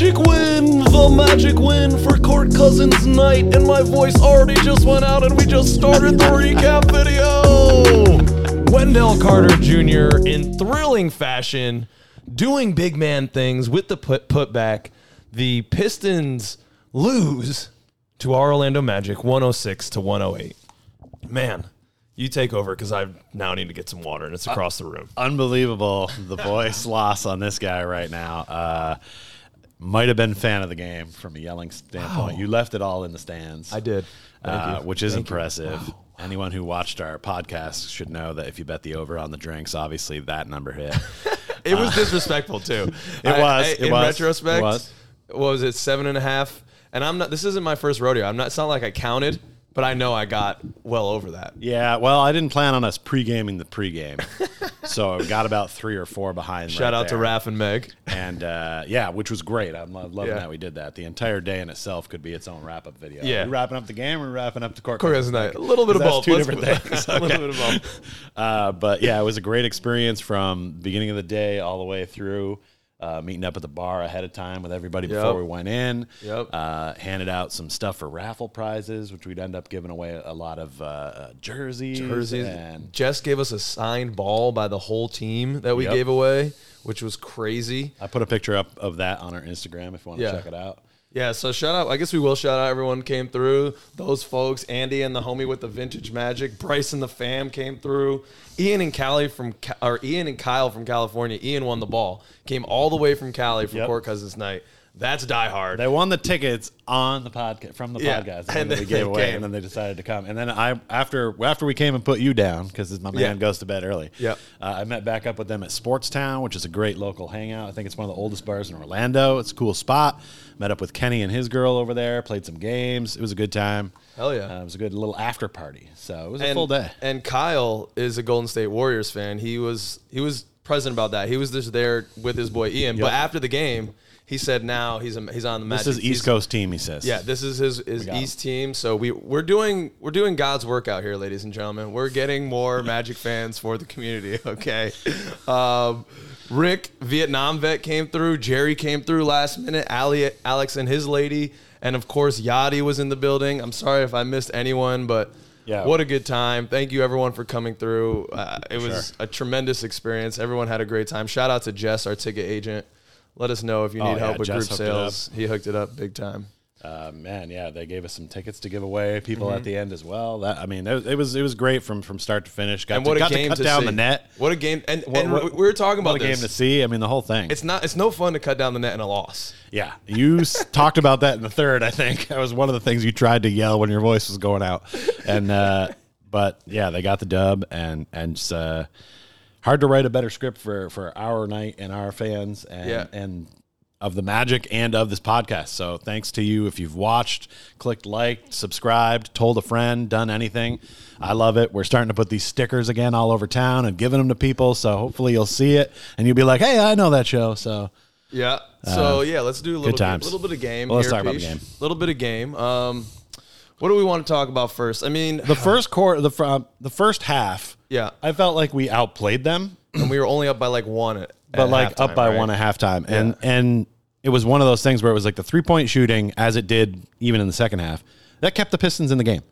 magic win! The magic win for Court Cousins night, and my voice already just went out, and we just started the recap video! Wendell Carter Jr. in thrilling fashion, doing big man things with the put putback. The Pistons lose to our Orlando Magic 106 to 108. Man, you take over because I now need to get some water, and it's across the room. Unbelievable the voice loss on this guy right now. Uh, might have been fan of the game from a yelling standpoint. You left it all in the stands. I did. Uh, which is Thank impressive. Anyone who watched our podcast should know that if you bet the over on the drinks, obviously that number hit. It was disrespectful too. It was, it in was, retrospect, it was. what was it seven and a half? And I'm not. This isn't my first rodeo. I'm not. It's not like I counted, but I know I got well over that. yeah, well, I didn't plan on us pre-gaming the pregame, so I got about three or four behind. Shout right out to there. Raph and Meg. and uh, yeah, which was great. I'm loving Yeah. that we did that. The entire day in itself could be its own wrap up video. Yeah. Are we wrapping up the game. Or we wrapping up the court. Court night. A little bit of both. Two Let's different things. A little bit of both. Uh, but yeah, it was a great experience from beginning of the day all the way through. Uh, meeting up at the bar ahead of time with everybody Yep. before we went in. Yep. Uh, handed out some stuff for raffle prizes, which we'd end up giving away a lot of uh, jerseys. Jerseys. and Jess gave us a signed ball by the whole team that we Yep. gave away, which was crazy. I put a picture up of that on our Instagram if you want to Yeah. check it out. Yeah, so shout out. I guess we will shout out everyone came through. Those folks, Andy and the homie with the vintage magic, Bryce and the fam came through. Ian and Callie from or Ian and Kyle from California. Ian won the ball. Came all the way from Cali for Yep. Court Cousins night. That's die hard. They won the tickets on the podcast from the Yeah, podcast, and and then they gave away, came. and then they decided to come. And then I, after after we came and put you down because my man Yeah. goes to bed early. Yep. Uh, I met back up with them at Sportstown, which is a great local hangout. I think it's one of the oldest bars in Orlando. It's a cool spot. Met up with Kenny and his girl over there. Played some games. It was a good time. Hell yeah. Uh, it was a good little after party. So it was a full day. And Kyle is a Golden State Warriors fan. He was he was present about that. He was just there with his boy Ian. But after the game, he said now he's a, he's on the Magic. This is He's- East Coast team. He says. Yeah, this is his, his got him. East team. So we we're doing we're doing God's work out here, ladies and gentlemen. We're getting more Magic fans for the community. Okay, um, Rick Vietnam vet came through. Jerry came through last minute. Ali, Alex and his lady, and of course Yadi was in the building. I'm sorry if I missed anyone, but. Yeah. What a good time. Thank you, everyone, for coming through. Uh, it was Sure. a tremendous experience. Everyone had a great time. Shout out to Jess, our ticket agent. Let us know if you Oh, need yeah, help with Jess group hooked it up. sales. He hooked it up big time. Uh, man, yeah, they gave us some tickets to give away. People Mm-hmm. at the end as well. That I mean, it, was- it was it was great from from start to finish. Got and to, what a got game to cut to down see. the net. What a game! And, What- and what- we were talking about What a this. game to see. I mean, the whole thing. It's not. It's no fun to cut down the net in a loss. yeah, you talked about that in the third. I think that was one of the things you tried to yell when your voice was going out. And uh, but yeah, they got the dub, and and uh, hard to write a better script for for our night and our fans, and Yeah. and of the magic and of this podcast. So thanks to you if you've watched, clicked like, subscribed, told a friend, done anything. I love it. We're starting to put these stickers again all over town and giving them to people. So hopefully you'll see it and you'll be like, "Hey, I know that show." So Yeah. So yeah, let's do a little Uh, bit, little bit of game. Well, let's here, talk about the Peach. game. little bit of game. Um, what do we want to talk about first? I mean, the first quarter, the uh, the first half, yeah, I felt like we outplayed them, and we were only up by like one at, but at like halftime, up by right? one at halftime, and and it was one of those things where it was like the three point shooting, as it did even in the second half, that kept the Pistons in the game.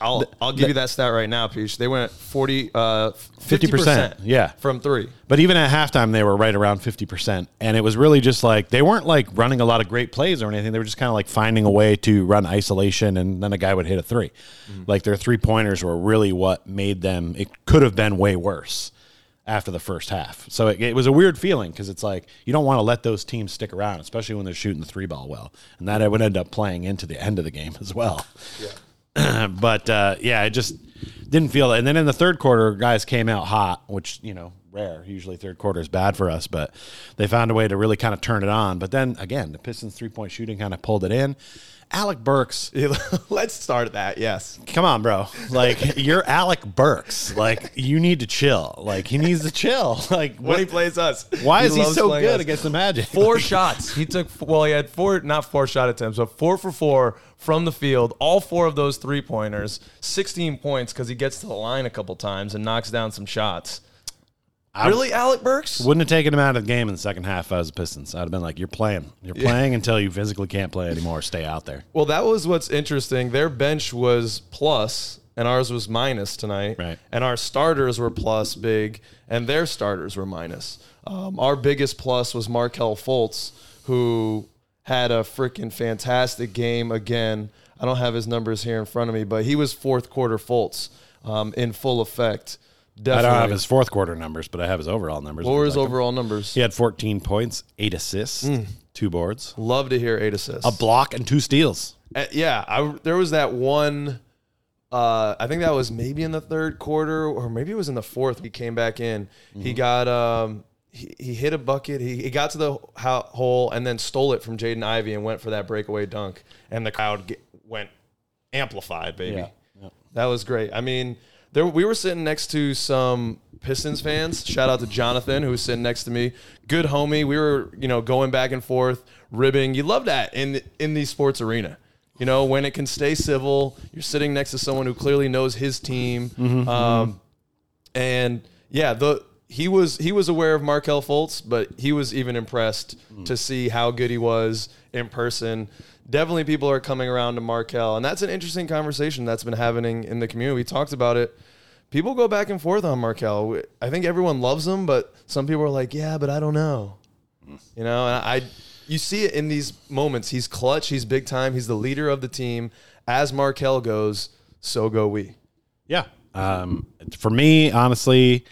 I'll I'll give you that stat right now, Peach. They went 40, uh, 50%, yeah. from three. But even at halftime, they were right around 50%. And it was really just like, they weren't like running a lot of great plays or anything. They were just kind of like finding a way to run isolation and then a guy would hit a 3 Like their three pointers were really what made them, it could have been way worse after the first half. So it, it was a weird feeling because it's like, you don't want to let those teams stick around, especially when they're shooting the three ball well. And that would end up playing into the end of the game as well but uh, yeah, it just didn't feel it. And then in the third quarter, guys came out hot, which you know, rare. Usually, third quarter is bad for us, but they found a way to really kind of turn it on. But then again, the Pistons three point shooting kind of pulled it in. Alec Burks, Let's start at that. Yes. come on, bro. Like you're Alec Burks. Like you need to chill. Like he needs to chill. Like When what? he plays us, why is he so good us. against the Magic? Four shots. He took well. He had four, not four shot attempts, but four for four from the field. All four of those three pointers. Sixteen points because he gets to the line a couple times and knocks down some shots. Really, Alec Burks? Wouldn't have taken him out of the game in the second half if I was the Pistons. I'd have been like, "You're playing. You're playing until you physically can't play anymore. Stay out there." Well, that was what's interesting. Their bench was plus, and ours was minus tonight. Right. And our starters were plus big, and their starters were minus. Um, our biggest plus was Markelle Fultz, who had a freaking fantastic game again. I don't have his numbers here in front of me, but he was fourth quarter Fultz um, in full effect. I don't have his fourth quarter numbers, but I have his overall numbers. what were his like overall numbers? He had 14 points, eight assists, two boards, Love to hear eight assists. a block, and two steals. Uh, yeah, I, there was that one. Uh, I think that was maybe in the third quarter, or maybe it was in the fourth. He came back in. He got um, he, he hit a bucket. He, he got to the ho- hole and then stole it from Jaden Ivey and went for that breakaway dunk. And the crowd get, went amplified, baby. Yeah. That was great. I mean, there we were sitting next to some Pistons fans. Shout out to Jonathan who was sitting next to me. Good homie. We were, you know, going back and forth, ribbing. You love that in in the sports arena. You know, when it can stay civil, you're sitting next to someone who clearly knows his team. Um, and yeah, the he was he was aware of Markelle Fultz, but he was even impressed to see how good he was in person. Definitely, people are coming around to Markelle, and that's an interesting conversation that's been happening in the community. We talked about it. People go back and forth on Markelle. I think everyone loves him, but some people are like, "Yeah, but I don't know." You know, and I, you see it in these moments. He's clutch. He's big time. He's the leader of the team. As Markelle goes, so go we. Yeah. Um, for me, honestly,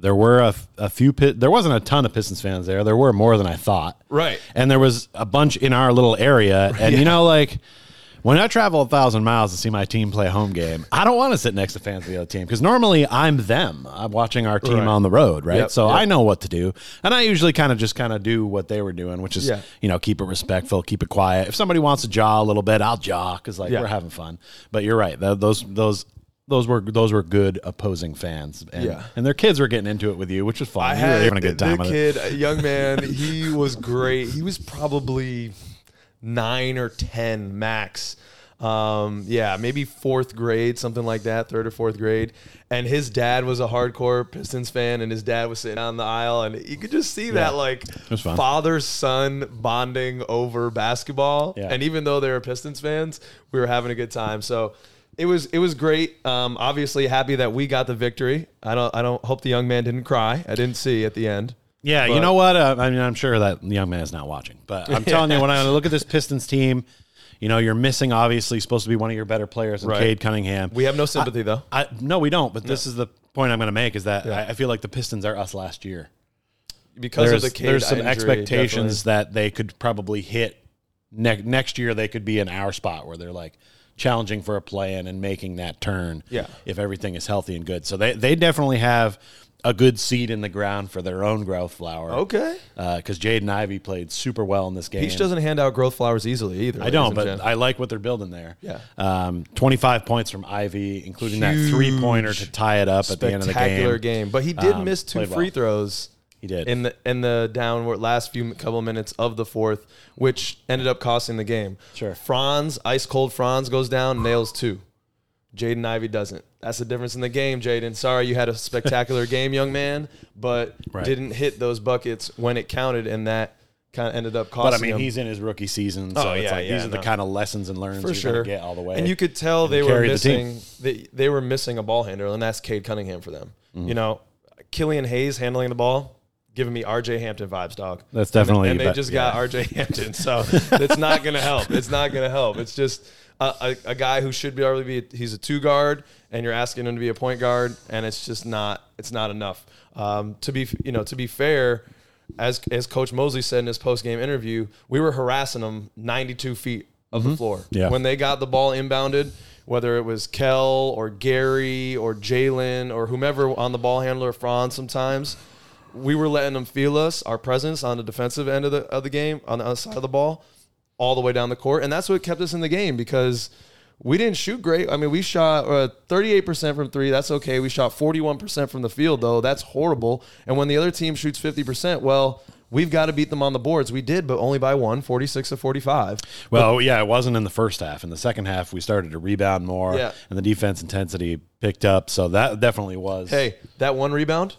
there were a, a few. pit. There wasn't a ton of Pistons fans there. There were more than I thought. Right. And there was a bunch in our little area. And you know, like when I travel a thousand miles to see my team play a home game, I don't want to sit next to fans of the other team because normally I'm them. I'm watching our team Right. on the road, right? Yep, so yep. I know what to do, and I usually kind of just kind of do what they were doing, which is Yeah. you know keep it respectful, keep it quiet. If somebody wants to jaw a little bit, I'll jaw because like Yeah. we're having fun. But you're right; Th- those those. Those were those were good opposing fans, and, Yeah. and their kids were getting into it with you, which was fun. I you were had having a good time the with it. kid, a young man. He was great. He was probably nine or ten max. Um, yeah, maybe fourth grade, something like that, third or fourth grade. And his dad was a hardcore Pistons fan, and his dad was sitting on the aisle, and you could just see that like father son bonding over basketball. Yeah. And even though they were Pistons fans, we were having a good time. So it was it was great. Um, obviously happy that we got the victory. I don't I don't hope the young man didn't cry. I didn't see at the end. Yeah, you know what? Uh, I mean, I'm sure that the young man is not watching, but I'm telling you, when I look at this Pistons team, you know, you're missing obviously supposed to be one of your better players, in Right. Cade Cunningham. We have no sympathy though. I, no, we don't. But this is the point I'm going to make: is that I, I feel like the Pistons are us last year. Because There's, of the Cade there's some injury, expectations that they could probably hit ne- next year. They could be in our spot where they're like challenging for a play-in and making that turn. Yeah. if everything is healthy and good. So they they definitely have a good seed in the ground for their own growth flower. Okay. because Jaden Ivey played super well in this game. Peach doesn't hand out growth flowers easily either. I don't, but. I like what they're building there. Yeah. um, twenty-five points from Ivey, including that three-pointer to tie it up at the end of the game. spectacular game. But he did Um, miss two played well. free throws. He did. in the in the downward last few couple of minutes of the fourth, which ended up costing the game. Sure. Franz, ice cold Franz goes down, nails two. Jaden Ivey doesn't. That's the difference in the game, Jaden. Sorry you had a spectacular game, young man, but Right. didn't hit those buckets when it counted, and that kind of ended up costing but I mean, him. he's in his rookie season, so Oh, it's yeah, like yeah, these are the no. kind of lessons and learns for sure get all the way. And you could tell they were carry the missing they, they were missing a ball handler, and that's Cade Cunningham for them. Mm-hmm. You know, Killian Hayes handling the ball, giving me RJ Hampton vibes, dog. That's definitely And, they bet- just got yeah. RJ Hampton, so it's not going to help. It's not going to help. It's just a, a, a guy who should be able to be. He's a two guard, and you're asking him to be a point guard, and it's just not. It's not enough. Um, to be you know to be fair. As, as Coach Mosley said in his post game interview, we were harassing them 92 feet of the floor. Mm-hmm. Yeah. When they got the ball inbounded, whether it was Kel or Gary or Jalen or whomever on the ball handler, Franz sometimes, we were letting them feel us, our presence on the defensive end of the, of the game, on the other side of the ball, all the way down the court. And that's what kept us in the game because we didn't shoot great. I mean, we shot uh, 38% from three. That's okay. We shot 41% from the field, though. That's horrible. And when the other team shoots 50%, well, we've got to beat them on the boards. We did, but only by one, 46 to 45. Well, yeah, it wasn't in the first half. In the second half, we started to rebound more, Yeah. and the defense intensity picked up. So that definitely was. Hey, that one rebound,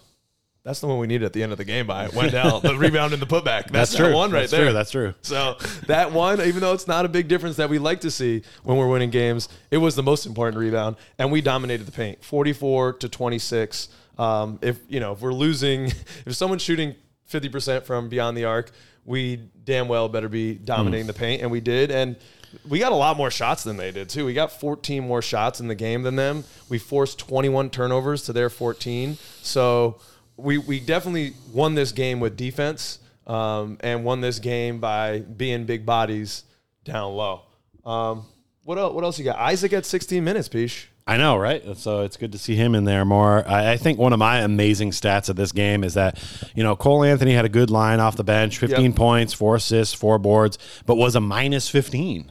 That's the one we needed at the end of the game by Wendell, the rebound and the putback. That's, That's true. that one right That's there. true. That's true. So that one, even though it's not a big difference that we like to see when we're winning games, it was the most important rebound, and we dominated the paint, forty-four to twenty-six. Um, if you know, if we're losing, if someone's shooting fifty percent from beyond the arc, we damn well better be dominating the paint, and we did, and. We got a lot more shots than they did too. We got 14 more shots in the game than them. We forced 21 turnovers to their 14. So we we definitely won this game with defense um, and won this game by being big bodies down low. Um, what else? What else you got? Isaac at 16 minutes, Peach. I know, right? So it's good to see him in there more. I, I think one of my amazing stats of this game is that, you know, Cole Anthony had a good line off the bench 15 Yep. points, four assists, four boards, but was a minus 15.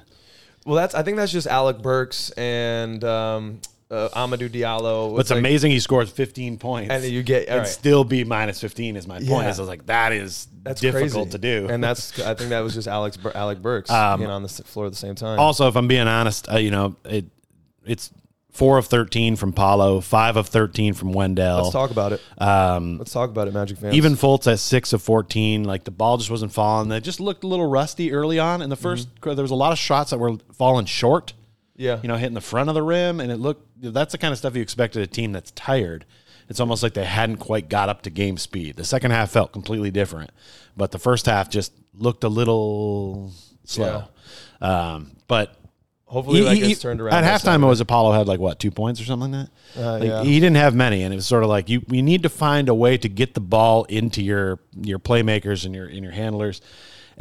Well, that's I think that's just Alec Burks and um, uh, Hamidou Diallo. What's It's like- amazing, he scored 15 points. And then you get and right. still be minus 15 is my point. Yeah. Is I was like, that is That's difficult crazy. to do. and that's I think that was just Alex Alec Burks Um, being on the floor at the same time. also, if I'm being honest, uh, you know, it it's four of 13 from Paolo, five of 13 from Wendell. Let's talk about it. Um, Let's talk about it, Magic fans. Even Fultz at six of fourteen, like the ball just wasn't falling. They just looked a little rusty early on in the 1st Mm-hmm. There was a lot of shots that were falling short. Yeah, You know, hitting the front of the rim, and it looked. That's the kind of stuff you expect at a team that's tired. It's almost like they hadn't quite got up to game speed. The second half felt completely different, but the first half just looked a little slow. Um, but hopefully that he- he- turned around At halftime, it was Apollo had like what two points or something like that. Uh, Like, yeah. He didn't have many, and it was sort of like you. We need to find a way to get the ball into your your playmakers and your in your handlers,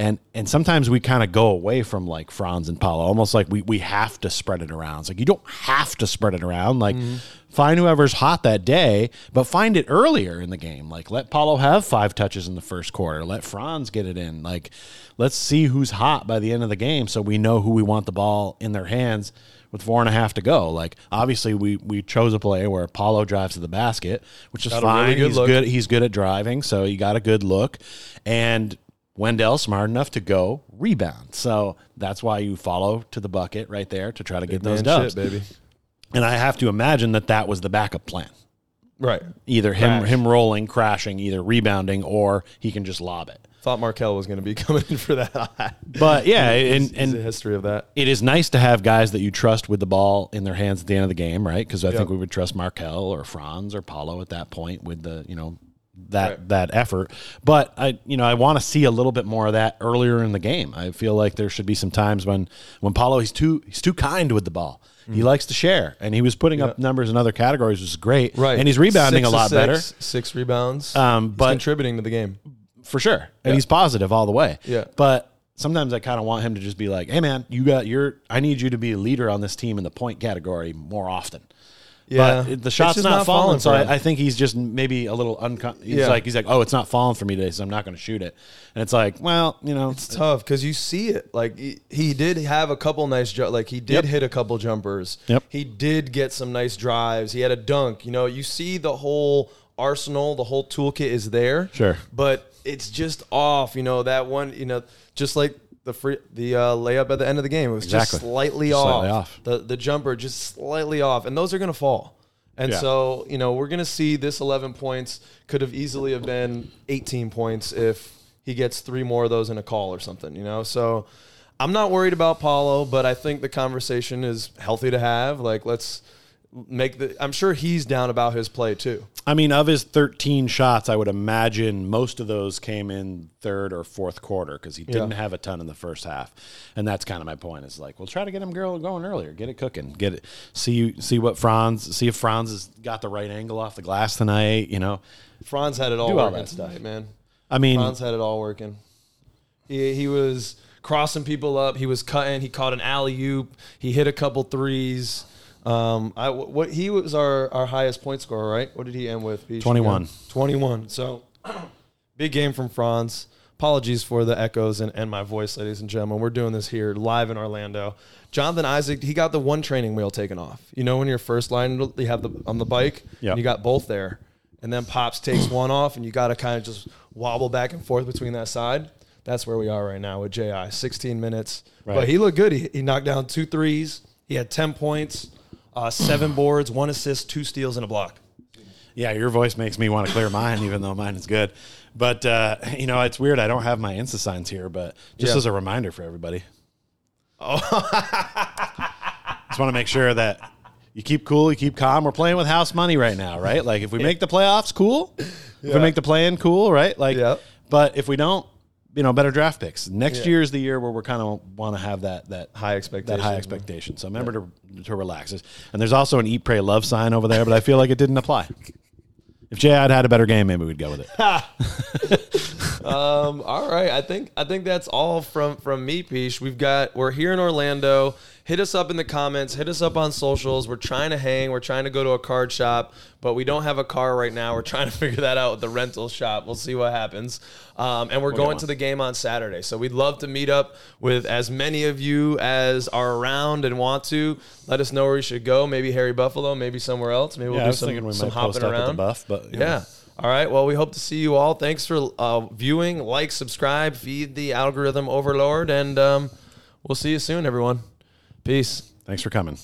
and and sometimes we kind of go away from like Franz and Paolo, almost like we we have to spread it around. It's like you don't have to spread it around. Like Mm-hmm. find whoever's hot that day, but find it earlier in the game. Like let Paolo have five touches in the first quarter. Let Franz get it in. Like let's see who's hot by the end of the game, so we know who we want the ball in their hands with four and a half to go. Like obviously we we chose a play where Paolo drives to the basket, which is Got a really fine. good he's look. good. He's good at driving, so he got a good look. And Wendell smart enough to go rebound. So that's why you follow to the bucket right there to try to get those dubs. shit, baby. And I have to imagine that that was the backup plan. Right. Either him Crash. him rolling, crashing, either rebounding or he can just lob it. Thought Markelle was going to be coming in for that. But yeah, and and a history of that. it is nice to have guys that you trust with the ball in their hands at the end of the game, right? Because I Yep. think we would trust Markelle or Franz or Paolo at that point with the you know that Right. that effort. But I you know I want to see a little bit more of that earlier in the game. I feel like there should be some times when when Paolo he's too he's too kind with the ball. He likes to share, and he was putting up numbers in other categories, which is great. Right. and he's rebounding Six a lot to better six, Six rebounds. Um, He's contributing to the game. for sure, and he's positive all the way. Yeah. but sometimes I kind of want him to just be like, "Hey, man, you got your. I need you to be a leader on this team in the point category more often." Yeah. but the shot's not, not falling, falling so. I, I think he's just maybe a little uncon. He's Yeah. like, he's like, "Oh, it's not falling for me today, so I'm not going to shoot it." And it's like, well, you know, It's tough because you see it. Like he, he did have a couple nice, ju- like he did Yep. hit a couple jumpers. Yep. He did get some nice drives. He had a dunk. You know, you see the whole arsenal, the whole toolkit is there. Sure. but it's just off. You know that one. You know, just like the free the uh, layup at the end of the game, it was Exactly. just slightly Just off. slightly off. The the jumper just slightly off, and those are gonna fall. And Yeah. so, you know, we're going to see this 11 points could have easily have been 18 points if he gets three more of those in a call or something, you know? So I'm not worried about Paolo, but I think the conversation is healthy to have. Like, let's make the, I'm sure he's down about his play too. I mean, of his 13 shots, I would imagine most of those came in third or fourth quarter because he didn't Yeah. have a ton in the first half, and that's kind of my point. Is like, we'll try to get him girl going earlier, get it cooking, get it. See, you. see what Franz, see if Franz has got the right angle off the glass tonight. You know, Franz had it all Do all working that stuff. tonight, man. I mean, Franz had it all working. He, he was crossing people up. He was cutting. He caught an alley oop. He hit a couple threes. Um, I what he was our, our highest point scorer, right? What did he end with? Peach? 21. Twenty one. So big game from Franz. Apologies for the echoes and, and my voice, ladies and gentlemen. We're doing this here live in Orlando. Jonathan Isaac, he got the one training wheel taken off. You know when you're first line, you have the on the bike, Yep. you got both there, and then Pops takes one off, and you got to kind of just wobble back and forth between that side. That's where we are right now with Ji. 16 minutes, Right. but he looked good. He, he knocked down two threes. He had 10 points, uh, seven boards, one assist, two steals, and a block. Yeah, your voice makes me want to clear mine, even though mine is good. But uh, you know, it's weird. I don't have my Insta signs here, but just Yeah. as a reminder for everybody. Oh, just want to make sure that you keep cool, you keep calm. We're playing with house money right now, right? Like if we make the playoffs, cool. If Yeah. we make the play in, cool, right? Like, Yep. but if we don't, you know, better draft picks. Next Yeah. year is the year where we're kind of want to have that that High that high expectation. So remember to to relax. And there's also an eat, pray, love sign over there, but I feel like it didn't apply. If Jay had had a better game, maybe we'd go with it. Um, all right, I think I think that's all from from me, Peach. We've got we're here in Orlando. Hit us up in the comments. Hit us up on socials. We're trying to hang. We're trying to go to a card shop, but we don't have a car right now. We're trying to figure that out with the rental shop. We'll see what happens. Um, and we're going to the game on Saturday, so we'd love to meet up with as many of you as are around and want to. Let us know where you should go. Maybe Harry Buffalo. Maybe somewhere else. Maybe we'll Yeah, do some, we some hopping around. buff, but. Yeah. All right. Well, we hope to see you all. Thanks for uh, viewing. Like, subscribe, feed the algorithm overlord, and um, we'll see you soon, everyone. Peace. Thanks for coming.